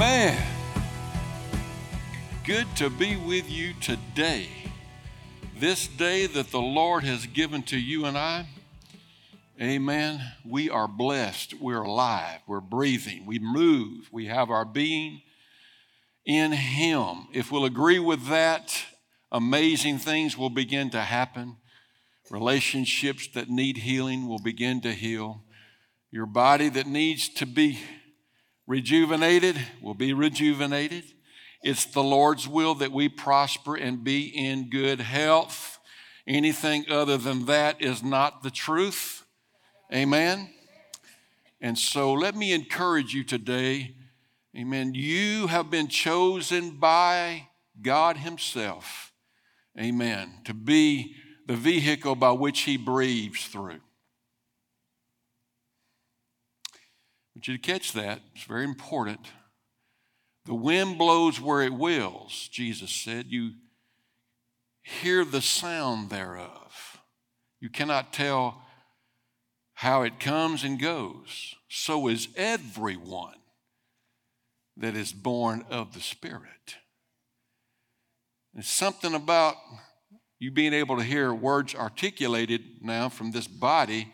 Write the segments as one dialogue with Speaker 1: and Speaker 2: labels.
Speaker 1: Amen. Good to be with you today. This day that the Lord has given to you and I. Amen. We are blessed. We're alive. We're breathing. We move. We have our being in Him. If we'll agree with that, amazing things will begin to happen. Relationships that need healing will begin to heal. Your body that needs to be rejuvenated will be rejuvenated. It's the Lord's will that we prosper and be in good health. Anything other than that is not the truth. Amen. And so let me encourage you today. Amen. You have been chosen by God Himself. Amen. To be the vehicle by which He breathes through. Want you to catch that. It's very important. The wind blows where it wills, Jesus said. You hear the sound thereof. You cannot tell how it comes and goes. So is everyone that is born of the Spirit. It's something about you being able to hear words articulated now from this body.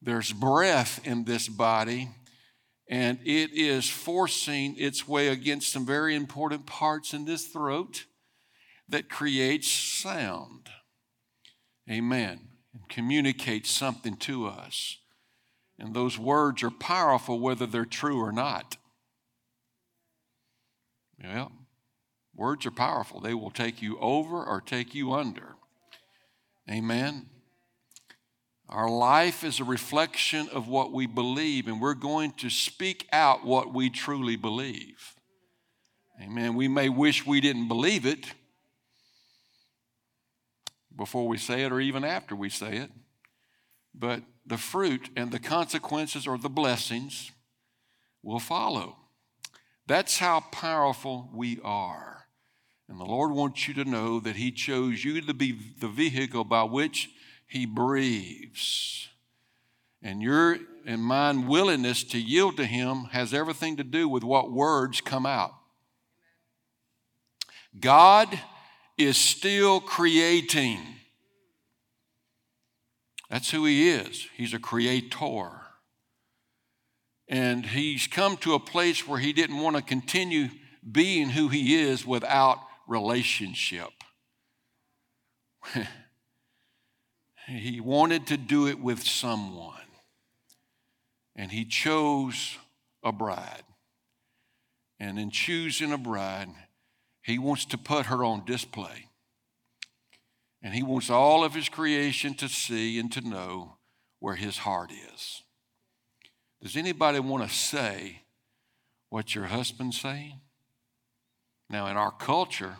Speaker 1: There's breath in this body and it is forcing its way against some very important parts in this throat that creates sound. Amen. And communicates something to us. And those words are powerful whether they're true or not. Well, words are powerful. They will take you over or take you under. Amen. Our life is a reflection of what we believe, and we're going to speak out what we truly believe. Amen. We may wish we didn't believe it before we say it or even after we say it, but the fruit and the consequences or the blessings will follow. That's how powerful we are. And the Lord wants you to know that He chose you to be the vehicle by which he breathes. And your and mine willingness to yield to Him has everything to do with what words come out. God is still creating. That's who He is. He's a creator. And He's come to a place where He didn't want to continue being who He is without relationship. He wanted to do it with someone, and he chose a bride. And in choosing a bride, he wants to put her on display. And he wants all of his creation to see and to know where his heart is. Does anybody want to say what your husband's saying? Now, in our culture,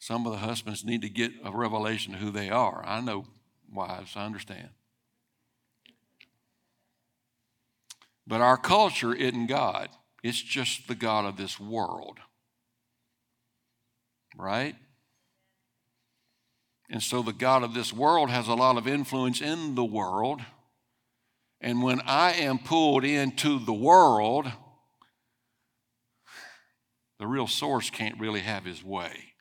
Speaker 1: some of the husbands need to get a revelation of who they are. I know wives, I understand. But our culture isn't God, it's just the God of this world. Right? And so the God of this world has a lot of influence in the world. And when I am pulled into the world, the real source can't really have his way.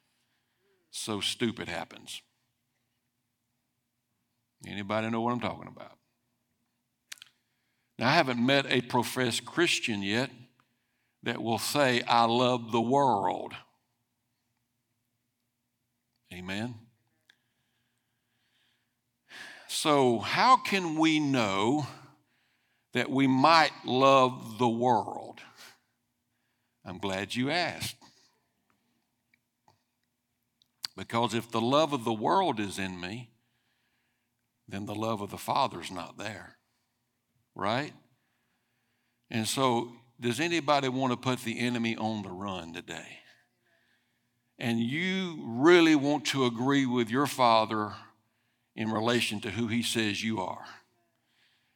Speaker 1: So stupid happens. Anybody know what I'm talking about? Now, I haven't met a professed Christian yet that will say, I love the world. Amen. So, how can we know that we might love the world? I'm glad you asked. Because if the love of the world is in me, then the love of the Father's not there. Right? And so, does anybody want to put the enemy on the run today? And you really want to agree with your Father in relation to who He says you are.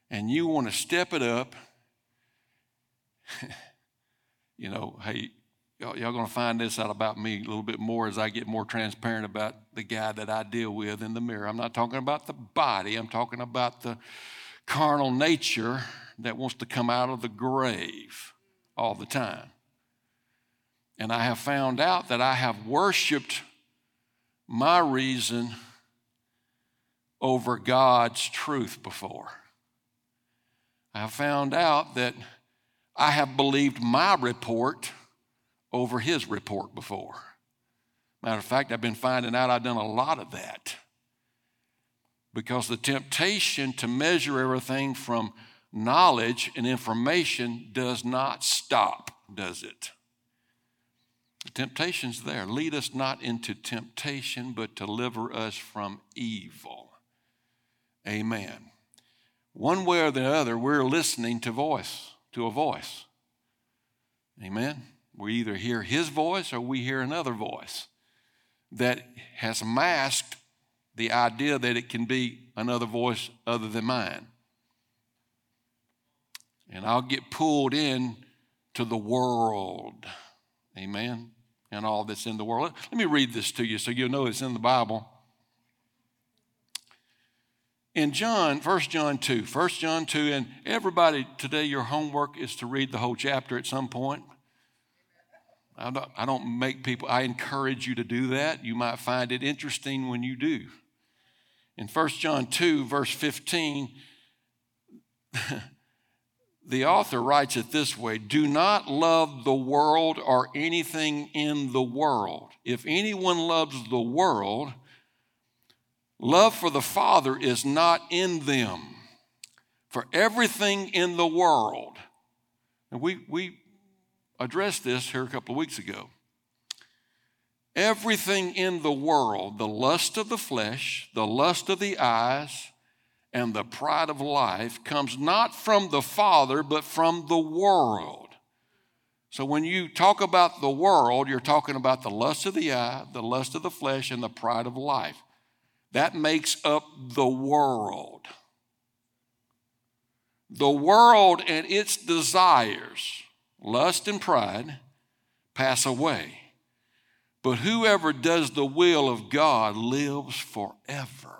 Speaker 1: And you want to step it up. you know, hey, y'all, y'all going to find this out about me a little bit more as I get more transparent about the guy that I deal with in the mirror. I'm not talking about the body, I'm talking about the carnal nature that wants to come out of the grave. all the time. And I have found out that I have worshiped my reason over God's truth before. I have found out that I have believed my report over his report before. Matter of fact, I've been finding out I've done a lot of that because the temptation to measure everything from knowledge and information does not stop, does it? The temptation's there. Lead us not into temptation, but deliver us from evil. Amen. One way or the other, we're listening to voice, to a voice. Amen. We either hear his voice or we hear another voice that has masked the idea that it can be another voice other than mine. And I'll get pulled in to the world. Amen. And all that's in the world. Let me read this to you so you'll know it's in the Bible. In John, 1 John 2, 1 John 2, and everybody today, your homework is to read the whole chapter at some point. I don't, I don't make people, I encourage you to do that. You might find it interesting when you do. In 1 John 2, verse 15, the author writes it this way Do not love the world or anything in the world. If anyone loves the world, love for the Father is not in them. For everything in the world, and we, we addressed this here a couple of weeks ago. Everything in the world, the lust of the flesh, the lust of the eyes, and the pride of life comes not from the Father, but from the world. So when you talk about the world, you're talking about the lust of the eye, the lust of the flesh, and the pride of life. That makes up the world. The world and its desires lust and pride pass away. But whoever does the will of God lives forever.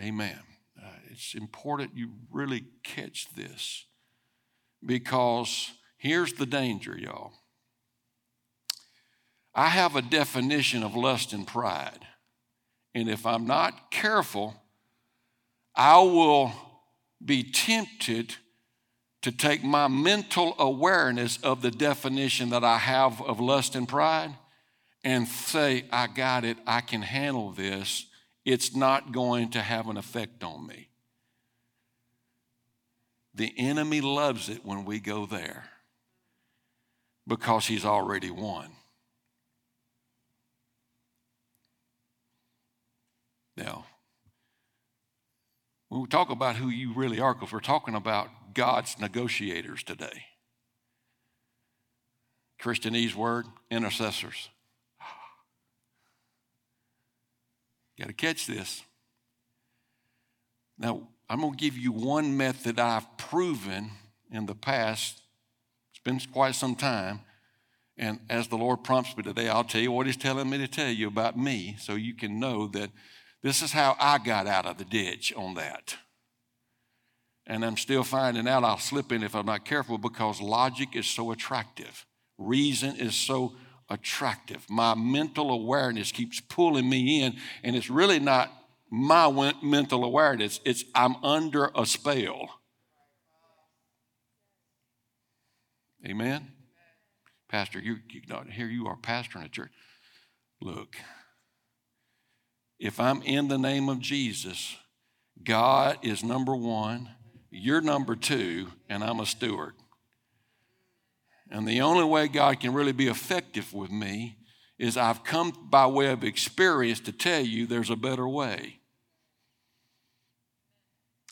Speaker 1: Amen. Uh, it's important you really catch this because here's the danger, y'all. I have a definition of lust and pride. And if I'm not careful, I will be tempted to take my mental awareness of the definition that I have of lust and pride and say, I got it, I can handle this, it's not going to have an effect on me. The enemy loves it when we go there because he's already won. Now, we talk about who you really are, because we're talking about God's negotiators today. Christianese word, intercessors. Got to catch this. Now, I'm going to give you one method I've proven in the past. It's been quite some time. And as the Lord prompts me today, I'll tell you what He's telling me to tell you about me so you can know that this is how I got out of the ditch on that. And I'm still finding out I'll slip in if I'm not careful because logic is so attractive. Reason is so attractive. My mental awareness keeps pulling me in, and it's really not my mental awareness, it's I'm under a spell. Amen? Pastor, you, you here you are pastoring a church. Look, if I'm in the name of Jesus, God is number one, you're number two, and I'm a steward. And the only way God can really be effective with me is I've come by way of experience to tell you there's a better way.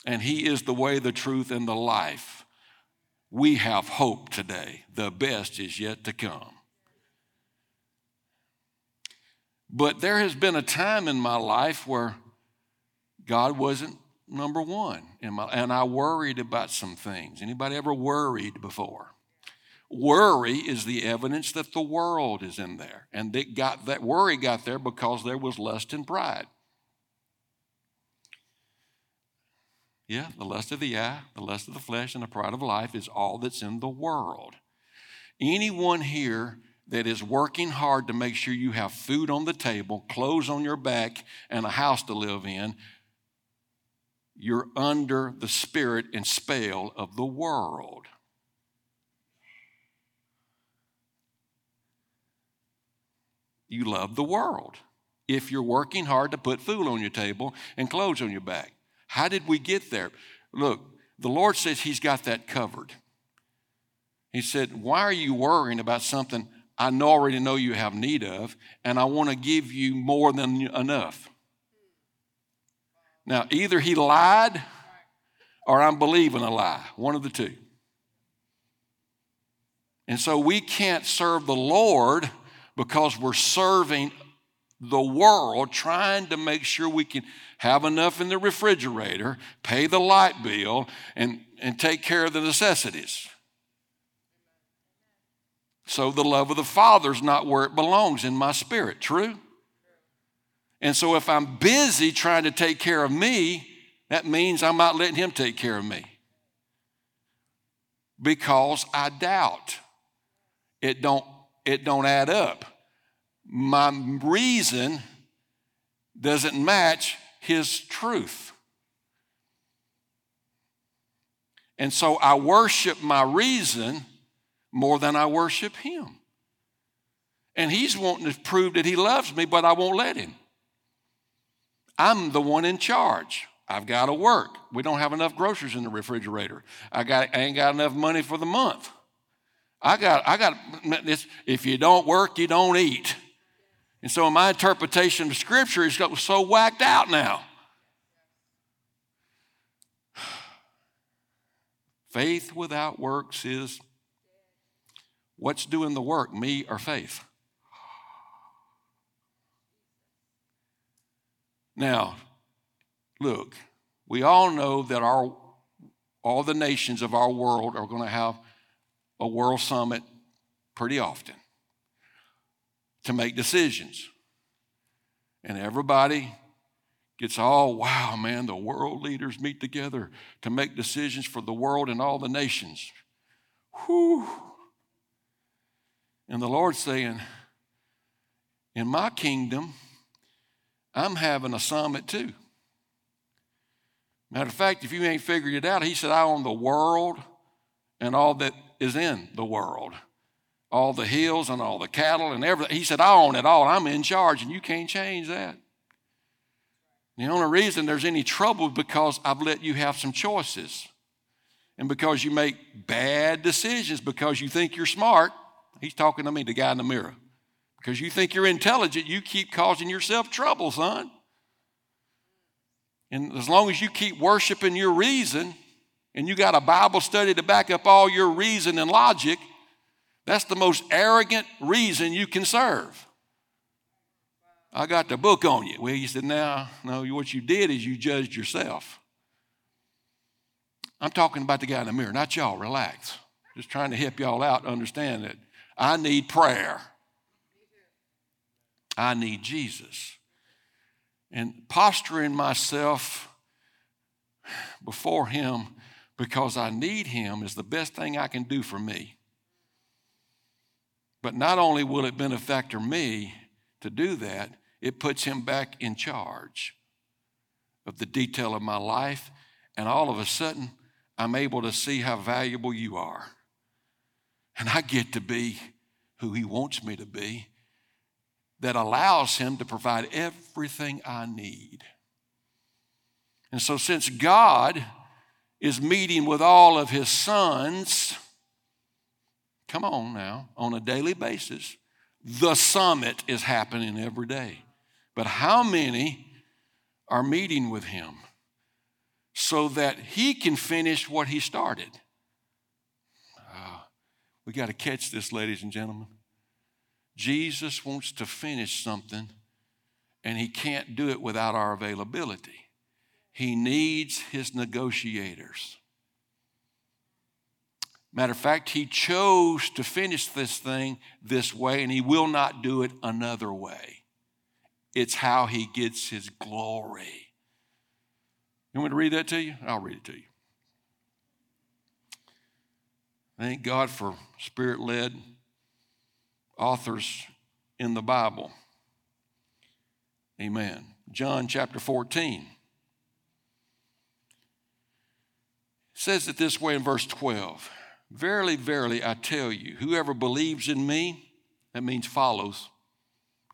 Speaker 1: And He is the way, the truth, and the life. We have hope today. The best is yet to come. But there has been a time in my life where God wasn't number one. My, and I worried about some things. Anybody ever worried before? Worry is the evidence that the world is in there. And it got that worry got there because there was lust and pride. Yeah, the lust of the eye, the lust of the flesh, and the pride of life is all that's in the world. Anyone here that is working hard to make sure you have food on the table, clothes on your back, and a house to live in, you're under the spirit and spell of the world. You love the world if you're working hard to put food on your table and clothes on your back. How did we get there? Look, the Lord says He's got that covered. He said, Why are you worrying about something I already know you have need of, and I want to give you more than enough? Now, either He lied or I'm believing a lie, one of the two. And so we can't serve the Lord because we're serving the world trying to make sure we can have enough in the refrigerator, pay the light bill, and, and take care of the necessities. So the love of the Father is not where it belongs in my spirit. True? And so if I'm busy trying to take care of me, that means I'm not letting Him take care of me. Because I doubt. It don't, it don't add up my reason doesn't match his truth. And so I worship my reason more than I worship him. And he's wanting to prove that he loves me, but I won't let him. I'm the one in charge. I've got to work. We don't have enough groceries in the refrigerator. I, got, I ain't got enough money for the month. I got, I got this. If you don't work, you don't eat. And so my interpretation of Scripture is got so whacked out now. Faith without works is what's doing the work, me or faith? Now, look, we all know that our all the nations of our world are going to have a world summit pretty often to make decisions. And everybody gets all, wow, man, the world leaders meet together to make decisions for the world and all the nations. Whew. And the Lord's saying, in my kingdom, I'm having a summit too. Matter of fact, if you ain't figured it out, he said, I own the world and all that is in the world all the hills and all the cattle and everything. He said, I own it all. I'm in charge, and you can't change that. The only reason there's any trouble because I've let you have some choices. And because you make bad decisions because you think you're smart. He's talking to me, the guy in the mirror. Because you think you're intelligent, you keep causing yourself trouble, son. And as long as you keep worshiping your reason and you got a Bible study to back up all your reason and logic, that's the most arrogant reason you can serve. I got the book on you. Well, you said, now, no, what you did is you judged yourself. I'm talking about the guy in the mirror, not y'all. Relax. Just trying to help y'all out understand that I need prayer. I need Jesus. And posturing myself before Him because I need Him is the best thing I can do for me. But not only will it benefactor me to do that, it puts him back in charge of the detail of my life. And all of a sudden, I'm able to see how valuable you are. And I get to be who he wants me to be that allows him to provide everything I need. And so, since God is meeting with all of his sons, Come on now, on a daily basis. The summit is happening every day. But how many are meeting with him so that he can finish what he started? We got to catch this, ladies and gentlemen. Jesus wants to finish something, and he can't do it without our availability. He needs his negotiators. Matter of fact, he chose to finish this thing this way, and he will not do it another way. It's how he gets his glory. You want me to read that to you? I'll read it to you. Thank God for spirit led authors in the Bible. Amen. John chapter 14 says it this way in verse 12 Verily, verily, I tell you, whoever believes in me, that means follows.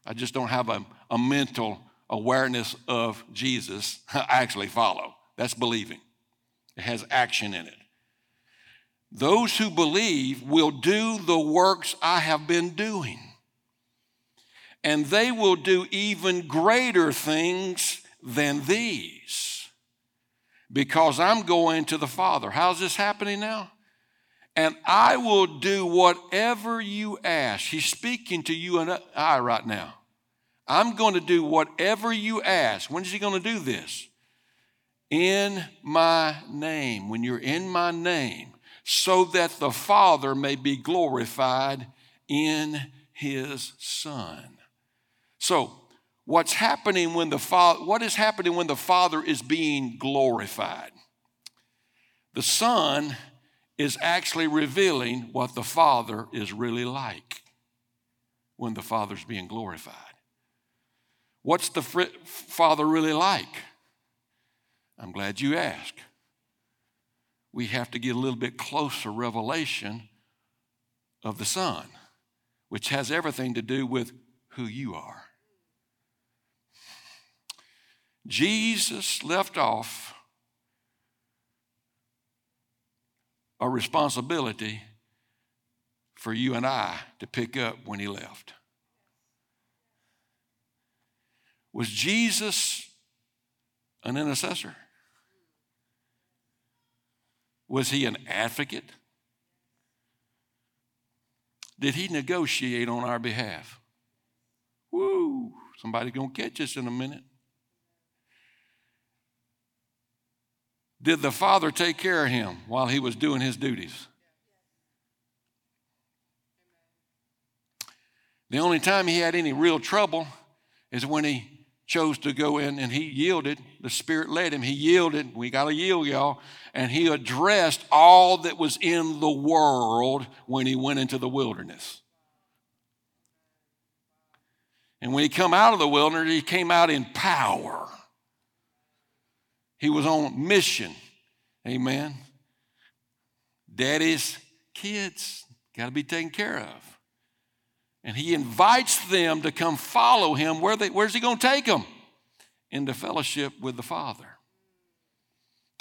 Speaker 1: I just don't have a, a mental awareness of Jesus. I actually follow. That's believing, it has action in it. Those who believe will do the works I have been doing, and they will do even greater things than these because I'm going to the Father. How's this happening now? And I will do whatever you ask. He's speaking to you and I right now. I'm going to do whatever you ask. When is he going to do this? In my name. When you're in my name, so that the Father may be glorified in his Son. So, what's happening when the Father, what is happening when the Father is being glorified? The Son is actually revealing what the Father is really like when the Father's being glorified. What's the Father really like? I'm glad you asked we have to get a little bit closer revelation of the Son, which has everything to do with who you are. Jesus left off a responsibility for you and I to pick up when he left. Was Jesus an intercessor? Was he an advocate? Did he negotiate on our behalf? Woo, somebody's going to catch us in a minute. Did the father take care of him while he was doing his duties? The only time he had any real trouble is when he chose to go in and he yielded. The Spirit led him. He yielded. We got to yield, y'all. And he addressed all that was in the world when he went into the wilderness. And when he come out of the wilderness, he came out in power. He was on mission. Amen. Daddy's kids got to be taken care of. And he invites them to come follow him. Where they, where's he going to take them? Into fellowship with the Father.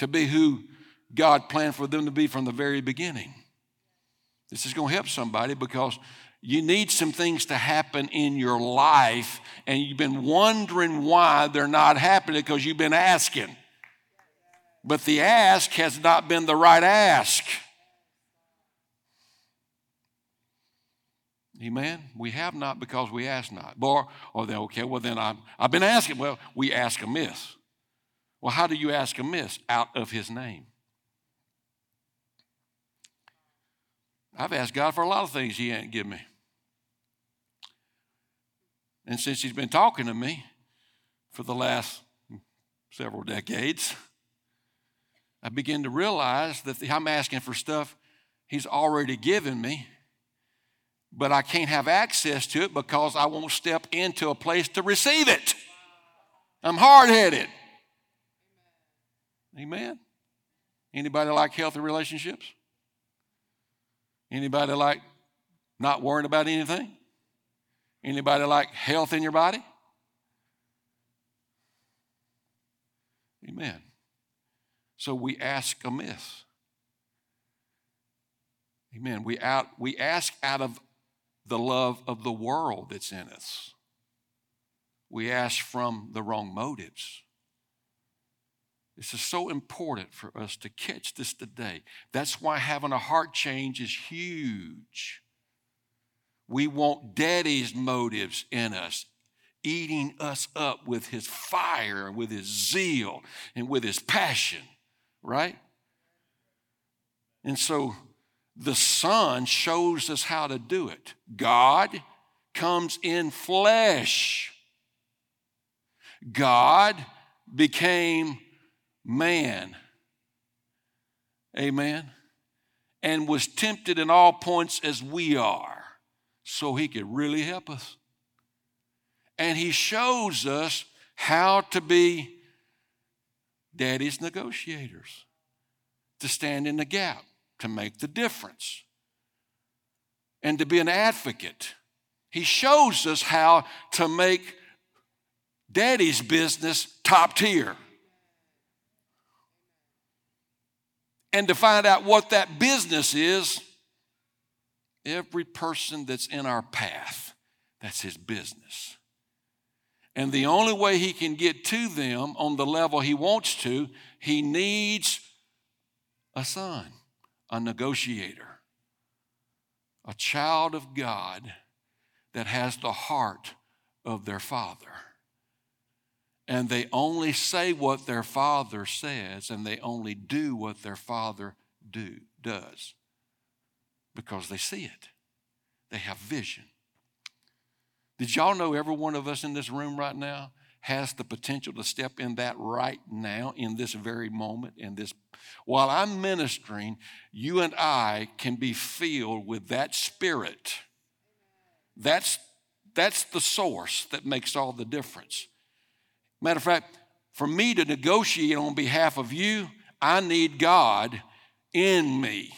Speaker 1: To be who God planned for them to be from the very beginning. This is going to help somebody because you need some things to happen in your life, and you've been wondering why they're not happening because you've been asking. But the ask has not been the right ask. Amen. We have not because we ask not. Or, or oh, then, okay, well, then i I've been asking. Well, we ask amiss. Well, how do you ask amiss? Out of his name. I've asked God for a lot of things he ain't give me. And since he's been talking to me for the last several decades, I begin to realize that I'm asking for stuff he's already given me but I can't have access to it because I won't step into a place to receive it. I'm hard headed. Amen. Anybody like healthy relationships? Anybody like not worrying about anything? Anybody like health in your body? Amen. So we ask amiss. Amen. We out we ask out of the love of the world that's in us. We ask from the wrong motives. This is so important for us to catch this today. That's why having a heart change is huge. We want daddy's motives in us, eating us up with his fire, and with his zeal, and with his passion, right? And so the Son shows us how to do it. God comes in flesh. God became man. Amen. And was tempted in all points as we are, so he could really help us. And he shows us how to be daddy's negotiators, to stand in the gap, to make the difference, and to be an advocate. He shows us how to make daddy's business top tier. And to find out what that business is, every person that's in our path, that's his business. And the only way he can get to them on the level he wants to, he needs a son, a negotiator, a child of God that has the heart of their father. And they only say what their father says, and they only do what their father do, does because they see it. They have vision. Did y'all know every one of us in this room right now has the potential to step in that right now, in this very moment, in this. While I'm ministering, you and I can be filled with that spirit. That's, that's the source that makes all the difference. Matter of fact, for me to negotiate on behalf of you, I need God in me.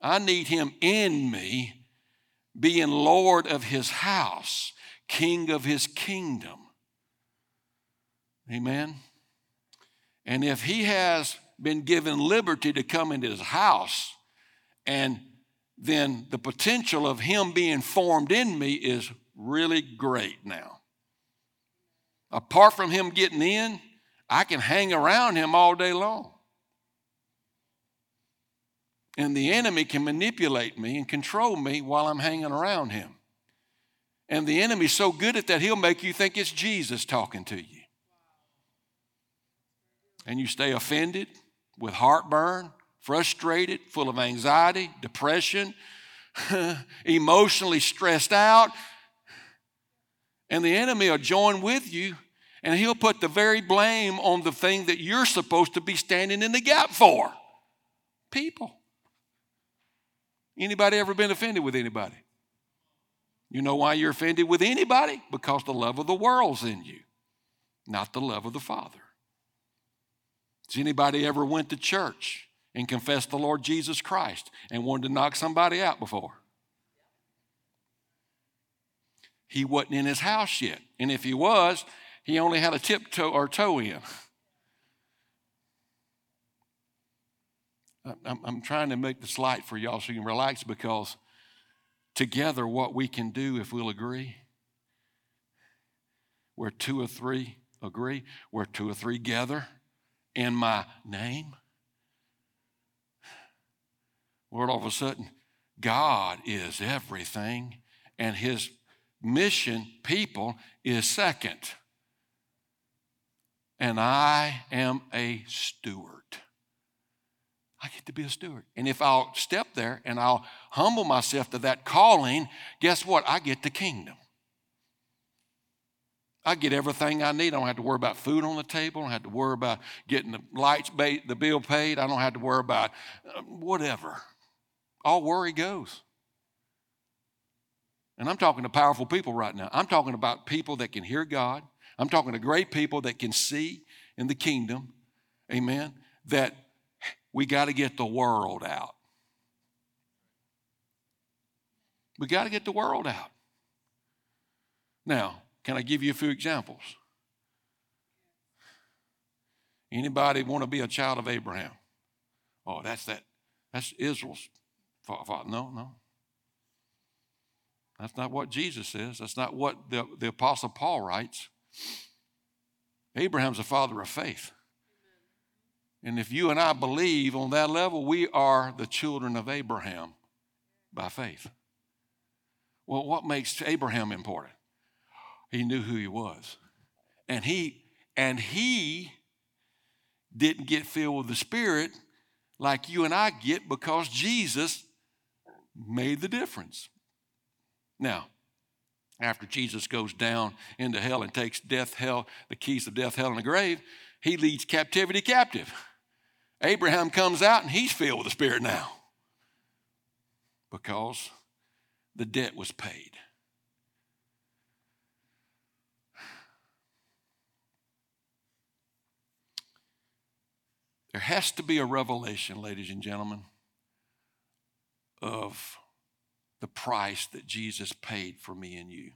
Speaker 1: I need Him in me being Lord of his house, King of his kingdom. Amen. And if he has been given liberty to come into his house, and then the potential of him being formed in me is really great now. Apart from him getting in, I can hang around him all day long. And the enemy can manipulate me and control me while I'm hanging around him. And the enemy's so good at that, he'll make you think it's Jesus talking to you. And you stay offended with heartburn, frustrated, full of anxiety, depression, emotionally stressed out. And the enemy will join with you and he'll put the very blame on the thing that you're supposed to be standing in the gap for people. Anybody ever been offended with anybody? You know why you're offended with anybody? Because the love of the world's in you, not the love of the Father. Has anybody ever went to church and confessed the Lord Jesus Christ and wanted to knock somebody out before? He wasn't in his house yet. And if he was, he only had a tiptoe or toe in. I'm, I'm trying to make this light for y'all so you can relax because together, what we can do if we'll agree, where two or three agree, where two or three gather in my name, Lord, all of a sudden, God is everything, and His mission, people, is second. And I am a steward. I get to be a steward. And if I'll step there and I'll humble myself to that calling, guess what? I get the kingdom. I get everything I need. I don't have to worry about food on the table. I don't have to worry about getting the lights, the bill paid. I don't have to worry about uh, whatever. All worry goes. And I'm talking to powerful people right now. I'm talking about people that can hear God. I'm talking to great people that can see in the kingdom. Amen. That we got to get the world out. We got to get the world out. Now, can I give you a few examples? Anybody want to be a child of Abraham? Oh, that's that. That's Israel's father. No, no. That's not what Jesus says. That's not what the, the Apostle Paul writes. Abraham's a father of faith. And if you and I believe on that level, we are the children of Abraham by faith. Well, what makes Abraham important? He knew who he was. And he and he didn't get filled with the Spirit like you and I get because Jesus made the difference. Now, after Jesus goes down into hell and takes death, hell, the keys of death, hell, and the grave, he leads captivity captive. Abraham comes out and he's filled with the Spirit now because the debt was paid. There has to be a revelation, ladies and gentlemen, of the price that Jesus paid for me and you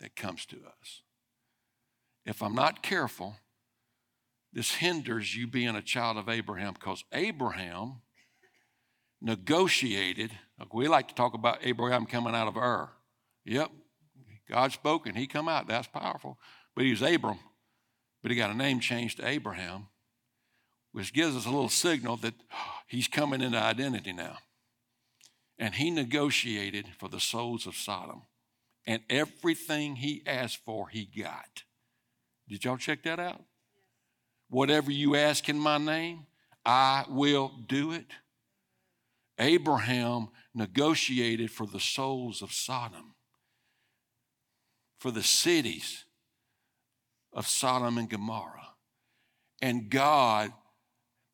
Speaker 1: that comes to us. If I'm not careful, this hinders you being a child of Abraham because Abraham negotiated. We like to talk about Abraham coming out of Ur. Yep, God spoke and he come out. That's powerful. But he was Abram, but he got a name changed to Abraham which gives us a little signal that he's coming into identity now. And he negotiated for the souls of Sodom. And everything he asked for, he got. Did y'all check that out? Whatever you ask in my name, I will do it. Abraham negotiated for the souls of Sodom, for the cities of Sodom and Gomorrah. And God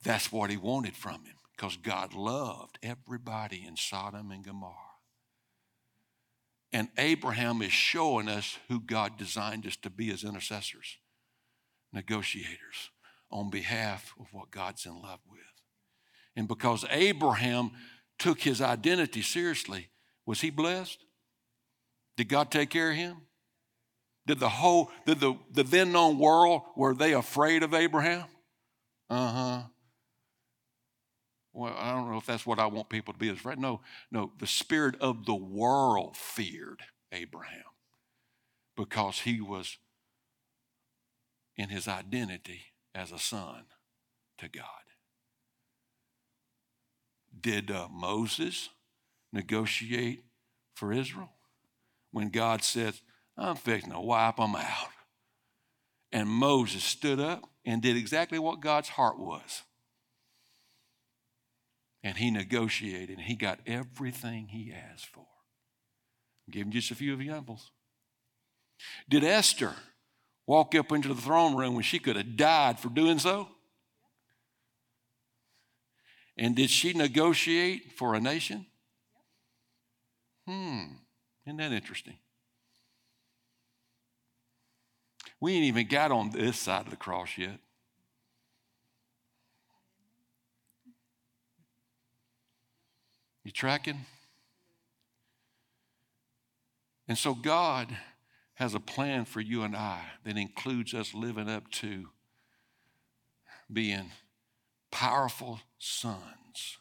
Speaker 1: that's what he wanted from him because God loved everybody in Sodom and Gomorrah. And Abraham is showing us who God designed us to be as intercessors, negotiators on behalf of what God's in love with. And because Abraham took his identity seriously, was he blessed? Did God take care of him? Did the whole, did the, the then known world, were they afraid of Abraham? Uh huh. Well, I don't know if that's what I want people to be as afraid. No, no, the spirit of the world feared Abraham because he was in his identity as a son to God. Did uh, Moses negotiate for Israel when God said, I'm fixing to wipe them out? And Moses stood up and did exactly what God's heart was and he negotiated and he got everything he asked for. Give him just a few examples. Did Esther walk up into the throne room when she could have died for doing so? And did she negotiate for a nation? Hmm, isn't that interesting? We ain't even got on this side of the cross yet. You tracking? And so God has a plan for you and I that includes us living up to being powerful sons,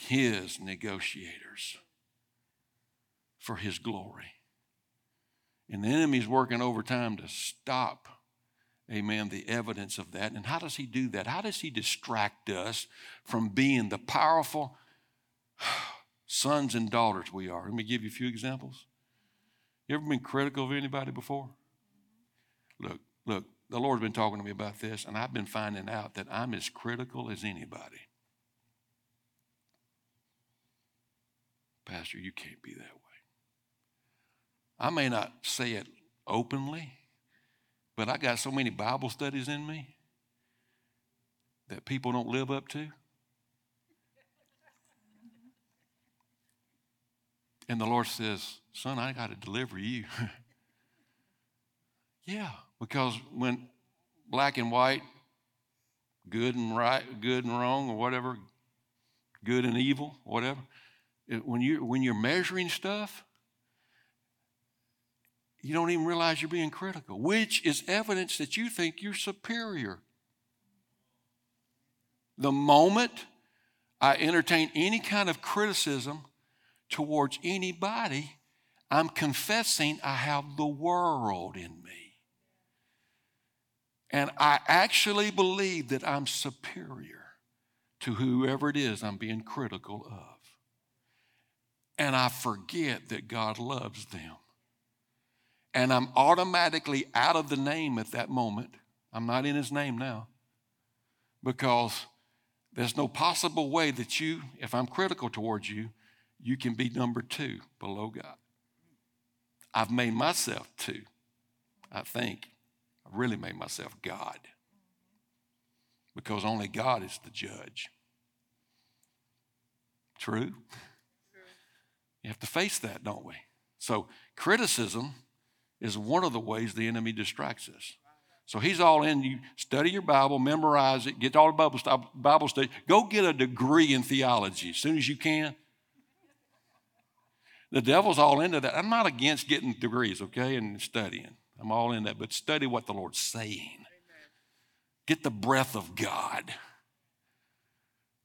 Speaker 1: His negotiators for His glory. And the enemy's working overtime to stop, amen, the evidence of that. And how does he do that? How does he distract us from being the powerful sons and daughters we are. Let me give you a few examples. You ever been critical of anybody before? Look, look, the Lord's been talking to me about this, and I've been finding out that I'm as critical as anybody. Pastor, you can't be that way. I may not say it openly, but I got so many Bible studies in me that people don't live up to. And the Lord says, Son, I got to deliver you. yeah, because when black and white, good and right, good and wrong, or whatever, good and evil, whatever, when, you, when you're measuring stuff, you don't even realize you're being critical, which is evidence that you think you're superior. The moment I entertain any kind of criticism, towards anybody, I'm confessing I have the world in me. And I actually believe that I'm superior to whoever it is I'm being critical of. And I forget that God loves them. And I'm automatically out of the name at that moment. I'm not in his name now. Because there's no possible way that you, if I'm critical towards you, you can be number two below God. I've made myself two, I think. I really made myself God. because only God is the judge. True? You have to face that, don't we? So, criticism is one of the ways the enemy distracts us. So he's all in. You study your Bible, memorize it, get all the Bible, Bible study. Go get a degree in theology as soon as you can. The devil's all into that. I'm not against getting degrees, okay, and studying. I'm all in that, but study what the Lord's saying. Get the breath of God.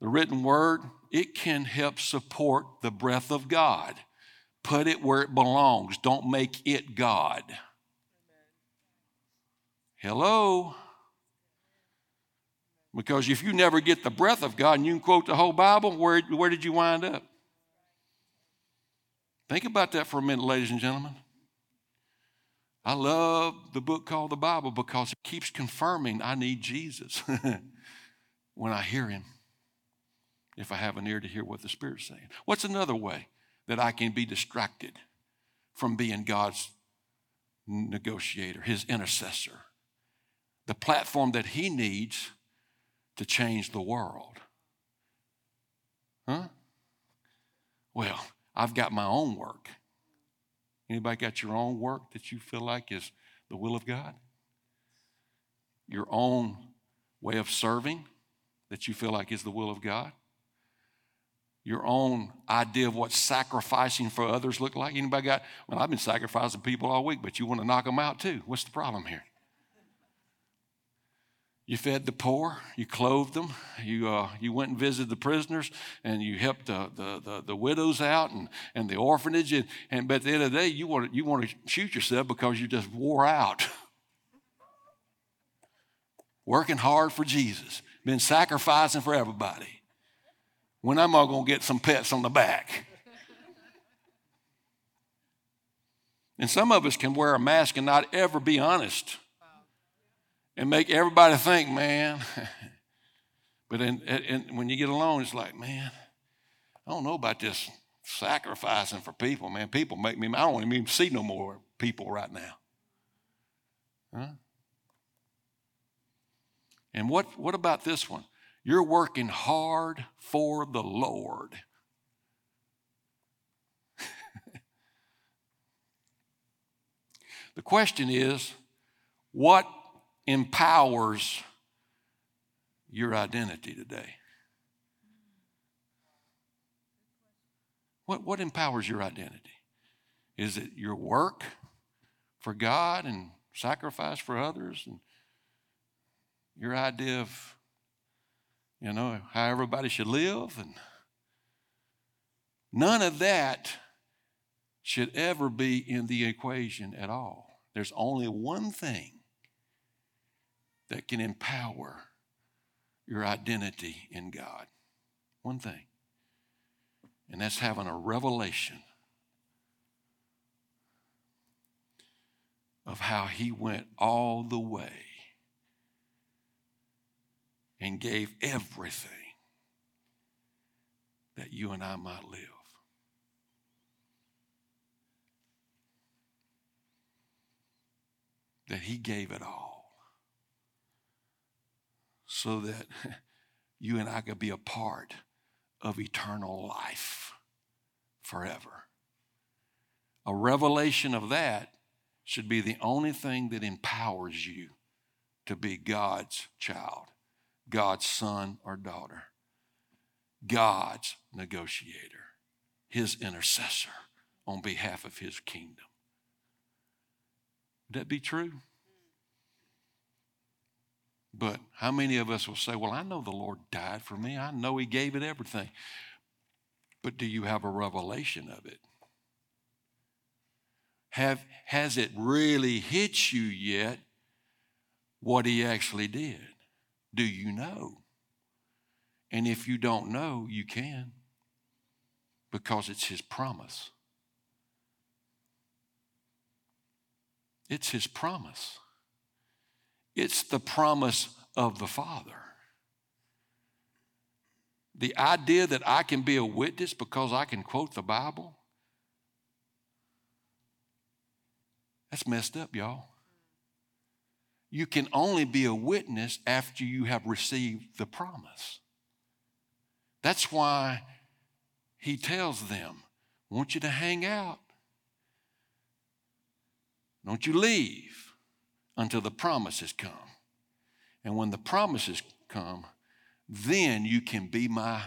Speaker 1: The written word, it can help support the breath of God. Put it where it belongs. Don't make it God. Hello? Because if you never get the breath of God and you can quote the whole Bible, where, where did you wind up? Think about that for a minute, ladies and gentlemen. I love the book called the Bible because it keeps confirming I need Jesus when I hear him, if I have an ear to hear what the Spirit's saying. What's another way that I can be distracted from being God's negotiator, his intercessor, the platform that he needs to change the world? Huh? Well, I've got my own work. Anybody got your own work that you feel like is the will of God? Your own way of serving that you feel like is the will of God? Your own idea of what sacrificing for others look like? Anybody got, well, I've been sacrificing people all week, but you want to knock them out too. What's the problem here? You fed the poor, you clothed them, you, uh, you went and visited the prisoners, and you helped the, the, the, the, widows out and, and the orphanage. And, and but at the end of the day, you want, to, you want to shoot yourself because you just wore out. Working hard for Jesus, been sacrificing for everybody. When am I going to get some pets on the back? And some of us can wear a mask and not ever be honest and make everybody think, man. but in, in, when you get alone, it's like, man, I don't know about this sacrificing for people, man. People make me, I don't even see no more people right now. Huh? And what, what about this one? You're working hard for the Lord. the question is, what empowers your identity today? What, what empowers your identity? Is it your work for God and sacrifice for others and your idea of, you know, how everybody should live? And none of that should ever be in the equation at all. There's only one thing that can empower your identity in God. One thing. And that's having a revelation of how He went all the way and gave everything that you and I might live. That He gave it all so that you and I could be a part of eternal life forever. A revelation of that should be the only thing that empowers you to be God's child, God's son or daughter, God's negotiator, his intercessor on behalf of his kingdom. Would that be true? But how many of us will say, Well, I know the Lord died for me, I know He gave it everything. But do you have a revelation of it? Have, has it really hit you yet what He actually did? Do you know? And if you don't know, you can because it's His promise. It's His promise. It's the promise of the Father. The idea that I can be a witness because I can quote the Bible, that's messed up, y'all. you can only be a witness after you have received the promise. That's why he tells them, I want you to hang out. Don't you leave until the promises come. And when the promises come, then you can be my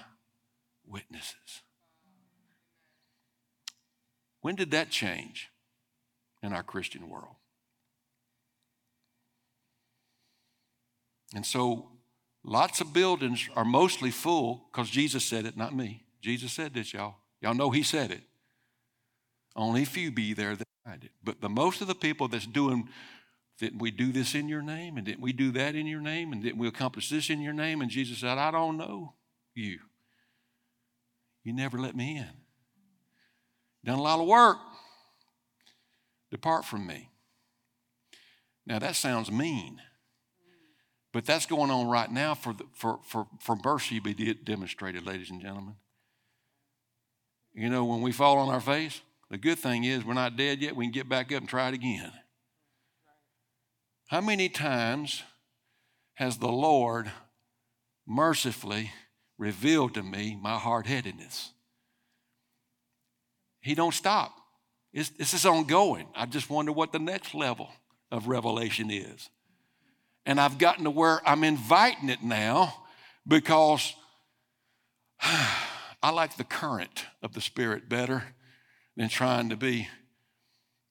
Speaker 1: witnesses. When did that change in our Christian world? And so lots of buildings are mostly full because Jesus said it, not me. Jesus said this, y'all. Y'all know he said it. Only a few be there that it. But the most of the people that's doing, didn't we do this in your name? And didn't we do that in your name? And didn't we accomplish this in your name? And Jesus said, I don't know you. You never let me in. Done a lot of work. Depart from me. Now that sounds mean. But that's going on right now for, the, for, for, for mercy be demonstrated, ladies and gentlemen. You know, when we fall on our face, the good thing is we're not dead yet. We can get back up and try it again. How many times has the Lord mercifully revealed to me my hard headedness? He don't stop. It's, this is ongoing. I just wonder what the next level of revelation is. And I've gotten to where I'm inviting it now because I like the current of the Spirit better than trying to be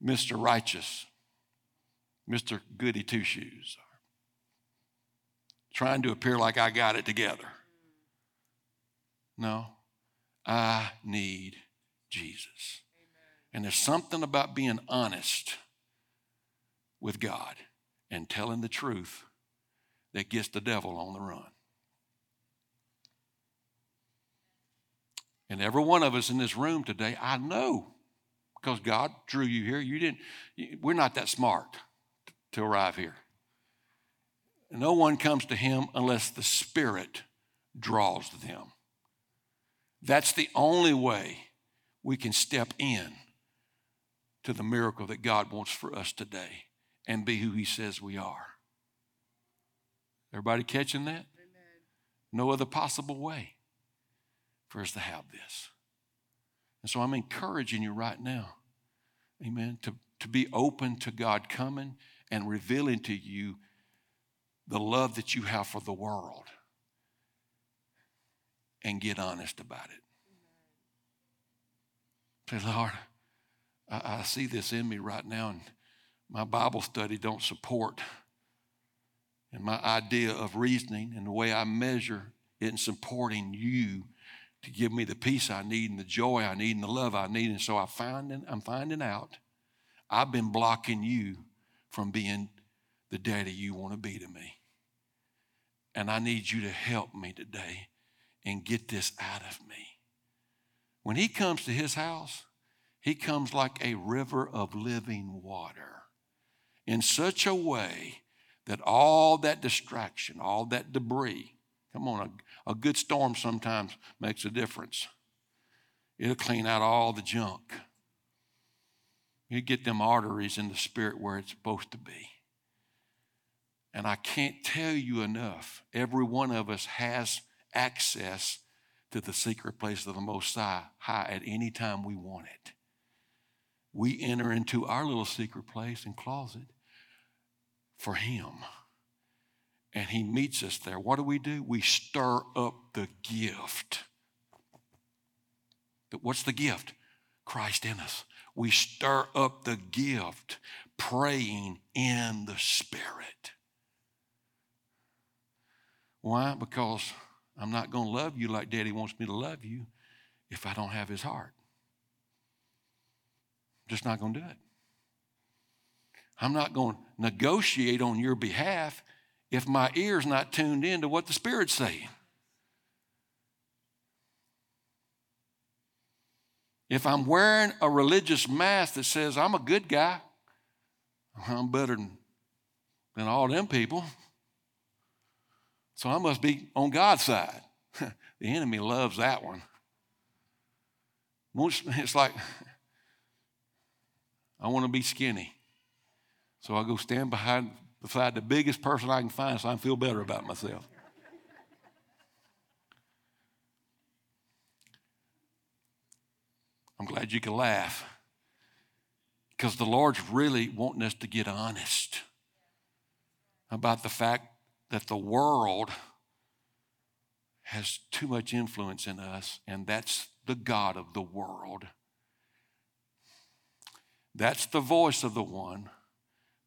Speaker 1: Mr. Righteous, Mr. Goody Two Shoes, trying to appear like I got it together. No, I need Jesus. And there's something about being honest with God and telling the truth that gets the devil on the run. And every one of us in this room today, I know because God drew you here. You didn't, we're not that smart to arrive here. No one comes to Him unless the Spirit draws them. That's the only way we can step in to the miracle that God wants for us today and be who He says we are. Everybody catching that? Amen. No other possible way for us to have this. And so I'm encouraging you right now, amen, to, to be open to God coming and revealing to you the love that you have for the world and get honest about it. Say, Lord, I, I see this in me right now, and my Bible study don't support and my idea of reasoning and the way I measure it in supporting you to give me the peace I need and the joy I need and the love I need. And so I find, I'm finding out I've been blocking you from being the daddy you want to be to me. And I need you to help me today and get this out of me. When he comes to his house, he comes like a river of living water in such a way that all that distraction, all that debris, come on, a, a good storm sometimes makes a difference. It'll clean out all the junk. You get them arteries in the spirit where it's supposed to be. And I can't tell you enough, every one of us has access to the secret place of the Most High, at any time we want it we enter into our little secret place and closet for Him. And He meets us there. What do we do? We stir up the gift. But What's the gift? Christ in us. We stir up the gift, praying in the Spirit. Why? Because I'm not going to love you like Daddy wants me to love you if I don't have His heart I'm just not going to do it. I'm not going to negotiate on your behalf if my ear's not tuned in to what the Spirit's saying. If I'm wearing a religious mask that says I'm a good guy, I'm better than, than all them people, so I must be on God's side. the enemy loves that one. It's like I want to be skinny. So I go stand behind find the biggest person I can find so I can feel better about myself. I'm glad you can laugh because the Lord's really wanting us to get honest about the fact that the world has too much influence in us, and that's the God of the world. That's the voice of the one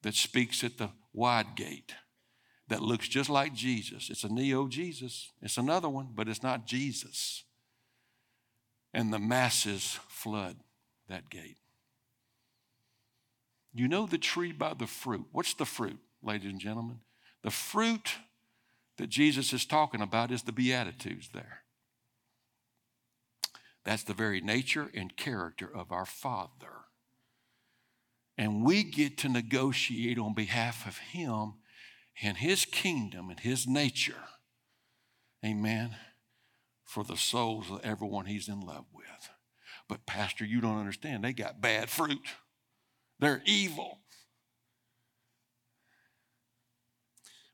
Speaker 1: that speaks at the wide gate that looks just like Jesus. It's a neo Jesus. It's another one, but it's not Jesus. And the masses flood that gate. You know the tree by the fruit. What's the fruit, ladies and gentlemen? The fruit that Jesus is talking about is the Beatitudes there. That's the very nature and character of our Father. And we get to negotiate on behalf of Him and His kingdom and His nature. Amen. For the souls of everyone He's in love with. But, Pastor, you don't understand. They got bad fruit, they're evil.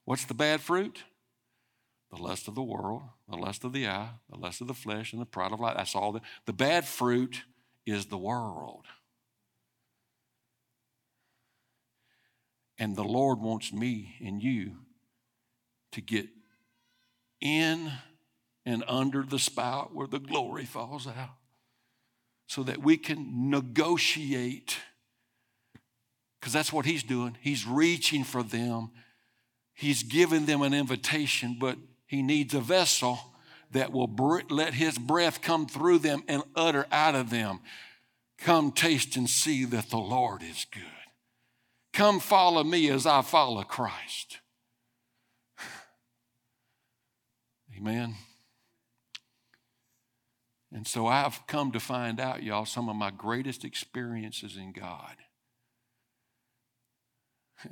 Speaker 1: What's the bad fruit? The lust of the world, the lust of the eye, the lust of the flesh, and the pride of life. That's all. The, the bad fruit is the world. And the Lord wants me and you to get in and under the spout where the glory falls out so that we can negotiate. Because that's what He's doing. He's reaching for them He's given them an invitation, but he needs a vessel that will let his breath come through them and utter out of them. Come taste and see that the Lord is good. Come follow me as I follow Christ. Amen. And so I've come to find out, y'all, some of my greatest experiences in God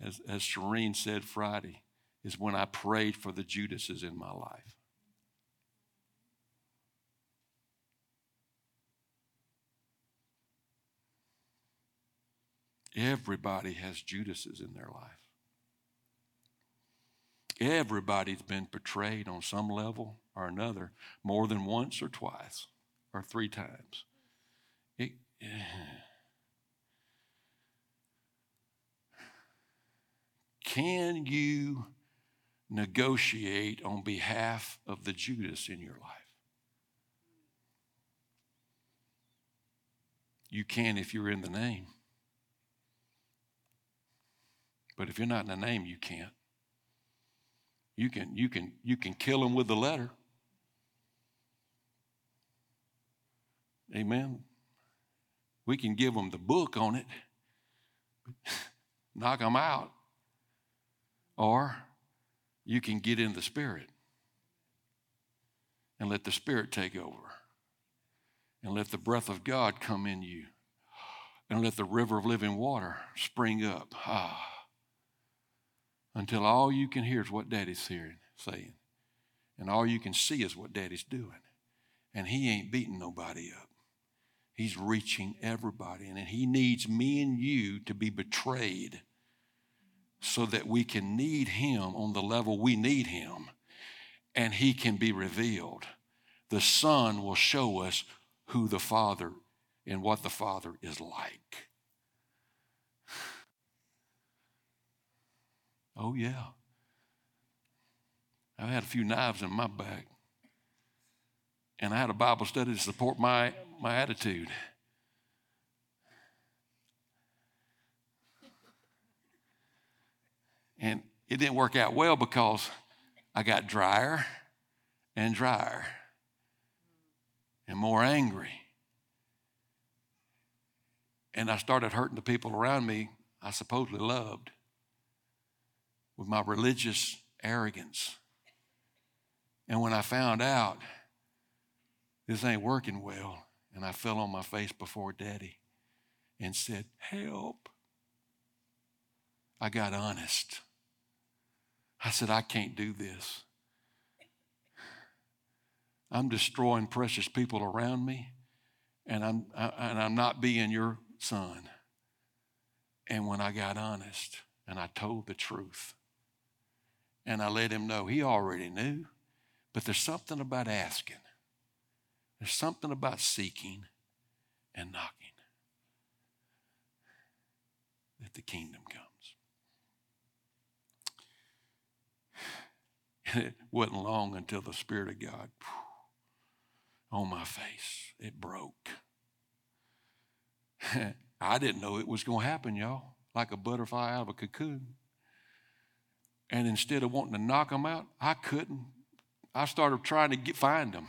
Speaker 1: as, as Shireen said Friday, is when I prayed for the Judases in my life. Everybody has Judases in their life. Everybody's been betrayed on some level or another more than once or twice or three times. It, Can you negotiate on behalf of the Judas in your life? You can if you're in the name. But if you're not in the name, you can't. You can, you can, you can kill them with the letter. Amen. We can give them the book on it, knock them out. Or you can get in the Spirit and let the Spirit take over and let the breath of God come in you and let the river of living water spring up ah, until all you can hear is what Daddy's hearing, saying, and all you can see is what Daddy's doing. And He ain't beating nobody up. He's reaching everybody, and He needs me and you to be betrayed so that we can need Him on the level we need Him and He can be revealed. The Son will show us who the Father and what the Father is like. Oh, yeah. I've had a few knives in my back, and I had a Bible study to support my, my attitude. And it didn't work out well because I got drier and drier and more angry. And I started hurting the people around me I supposedly loved with my religious arrogance. And when I found out this ain't working well, and I fell on my face before Daddy and said, Help, I got honest. I said, I can't do this. I'm destroying precious people around me, and I'm, I, and I'm not being your son. And when I got honest, and I told the truth. And I let him know he already knew, but there's something about asking, there's something about seeking and knocking that the kingdom comes. And it wasn't long until the Spirit of God on my face, it broke. I didn't know it was going to happen, y'all, like a butterfly out of a cocoon. And instead of wanting to knock them out, I couldn't. I started trying to get, find them,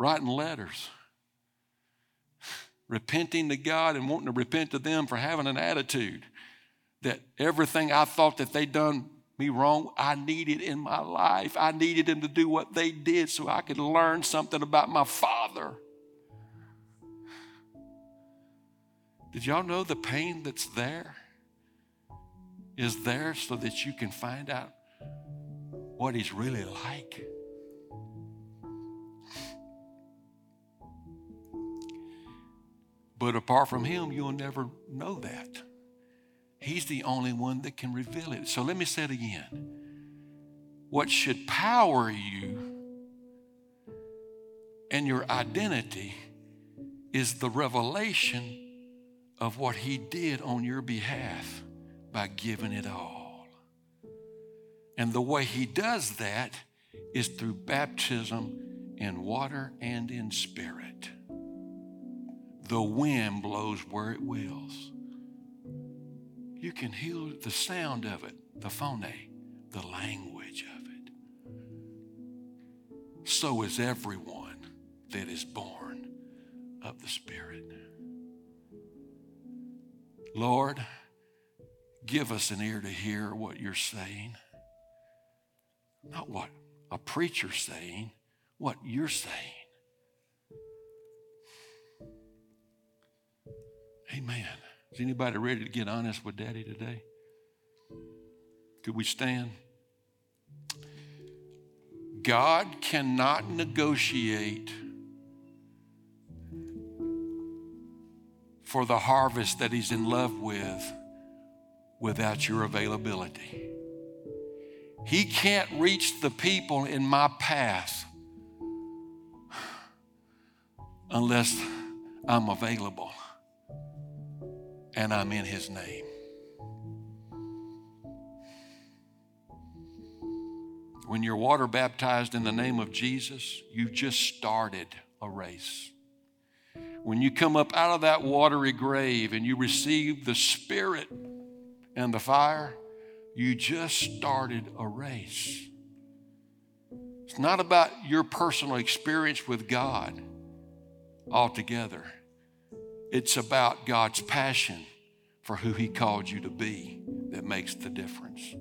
Speaker 1: writing letters, repenting to God and wanting to repent to them for having an attitude that everything I thought that they'd done me wrong, I needed in my life. I needed them to do what they did so I could learn something about my Father. Did y'all know the pain that's there is there so that you can find out what He's really like? But apart from Him, you'll never know that. He's the only one that can reveal it. So let me say it again. What should power you and your identity is the revelation of what He did on your behalf by giving it all. And the way He does that is through baptism in water and in spirit. The wind blows where it wills. You can hear the sound of it, the phone, the language of it. So is everyone that is born of the Spirit. Lord, give us an ear to hear what you're saying. Not what a preacher's saying, what you're saying. Amen. Is anybody ready to get honest with Daddy today? Could we stand? God cannot negotiate for the harvest that He's in love with without your availability. He can't reach the people in my path unless I'm available and I'm in His name. When you're water baptized in the name of Jesus, you just started a race. When you come up out of that watery grave and you receive the Spirit and the fire, you just started a race. It's not about your personal experience with God altogether, it's about God's passion for who He called you to be that makes the difference.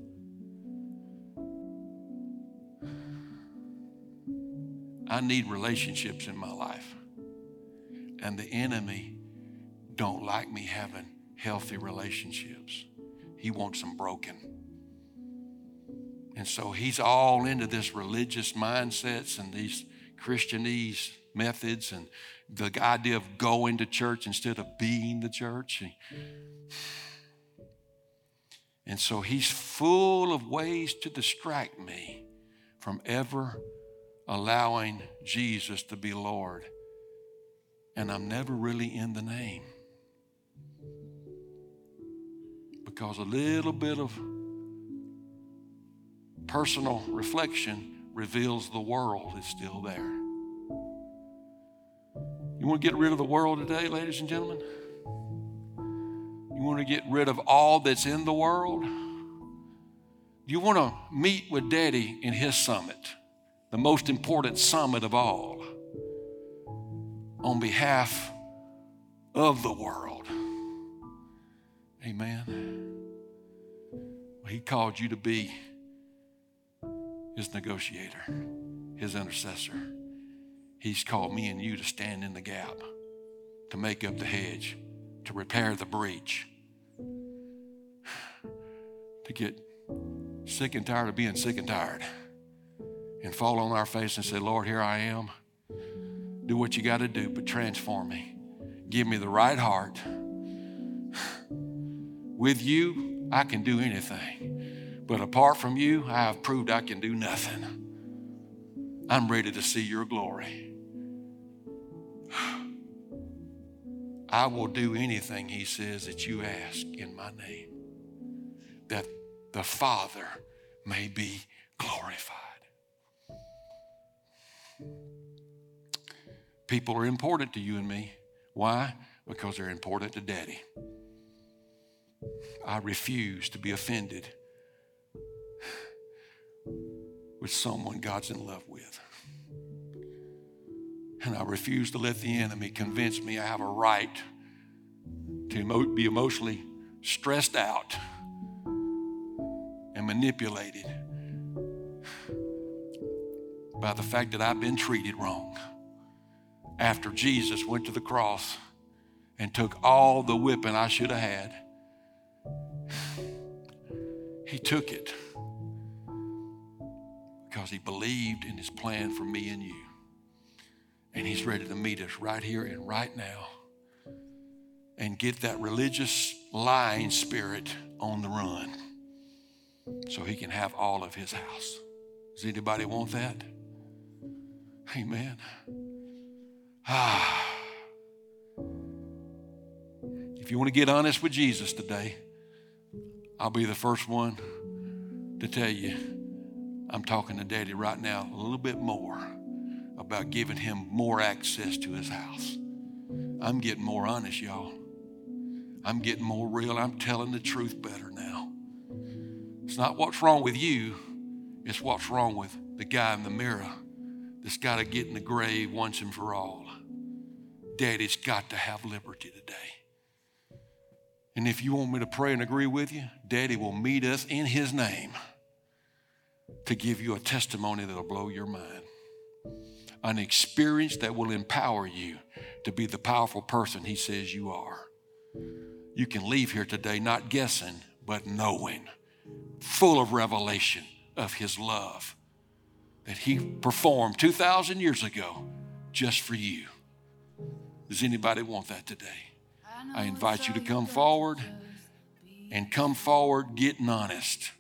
Speaker 1: I need relationships in my life and the enemy don't like me having healthy relationships. He wants them broken. And so he's all into this religious mindsets and these Christianese methods and the idea of going to church instead of being the church. And so he's full of ways to distract me from ever allowing Jesus to be Lord and I'm never really in the name. Because a little bit of personal reflection reveals the world is still there. You want to get rid of the world today, ladies and gentlemen? You want to get rid of all that's in the world? You want to meet with Daddy in his summit, the most important summit of all on behalf of the world. Amen. He called you to be his negotiator, his intercessor. He's called me and you to stand in the gap, to make up the hedge, to repair the breach, to get sick and tired of being sick and tired, and fall on our face and say, Lord, here I am. Do what you got to do, but transform me. Give me the right heart. With you, I can do anything. But apart from you, I have proved I can do nothing. I'm ready to see your glory. I will do anything, he says, that you ask in my name, that the Father may be glorified. People are important to you and me. Why? Because they're important to Daddy. I refuse to be offended with someone God's in love with. And I refuse to let the enemy convince me I have a right to be emotionally stressed out and manipulated by the fact that I've been treated wrong. After Jesus went to the cross and took all the whipping I should have had, he took it because he believed in his plan for me and you. And he's ready to meet us right here and right now and get that religious lying spirit on the run so he can have all of his house. Does anybody want that? Amen. Ah. If you want to get honest with Jesus today, I'll be the first one to tell you I'm talking to Daddy right now a little bit more about giving him more access to his house. I'm getting more honest, y'all. I'm getting more real. I'm telling the truth better now. It's not what's wrong with you, it's what's wrong with the guy in the mirror that's got to get in the grave once and for all. Daddy's got to have liberty today. And if you want me to pray and agree with you, Daddy will meet us in His name to give you a testimony that'll blow your mind. An experience that will empower you to be the powerful person He says you are. You can leave here today not guessing, but knowing, full of revelation of His love that He performed 2,000 years ago just for you. Does anybody want that today? I invite you to come forward and come forward getting honest.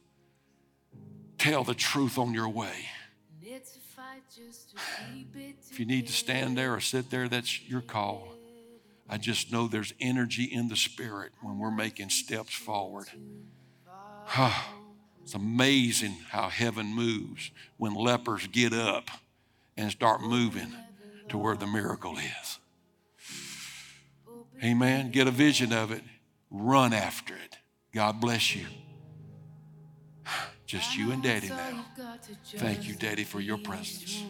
Speaker 1: Tell the truth on your way. If you need to stand there or sit there, that's your call. I just know there's energy in the spirit when we're making steps forward. It's amazing how heaven moves when lepers get up and start moving to where the miracle is. Amen. Get a vision of it, run after it. God bless you. Just you and Daddy now. Thank you, Daddy, for your presence.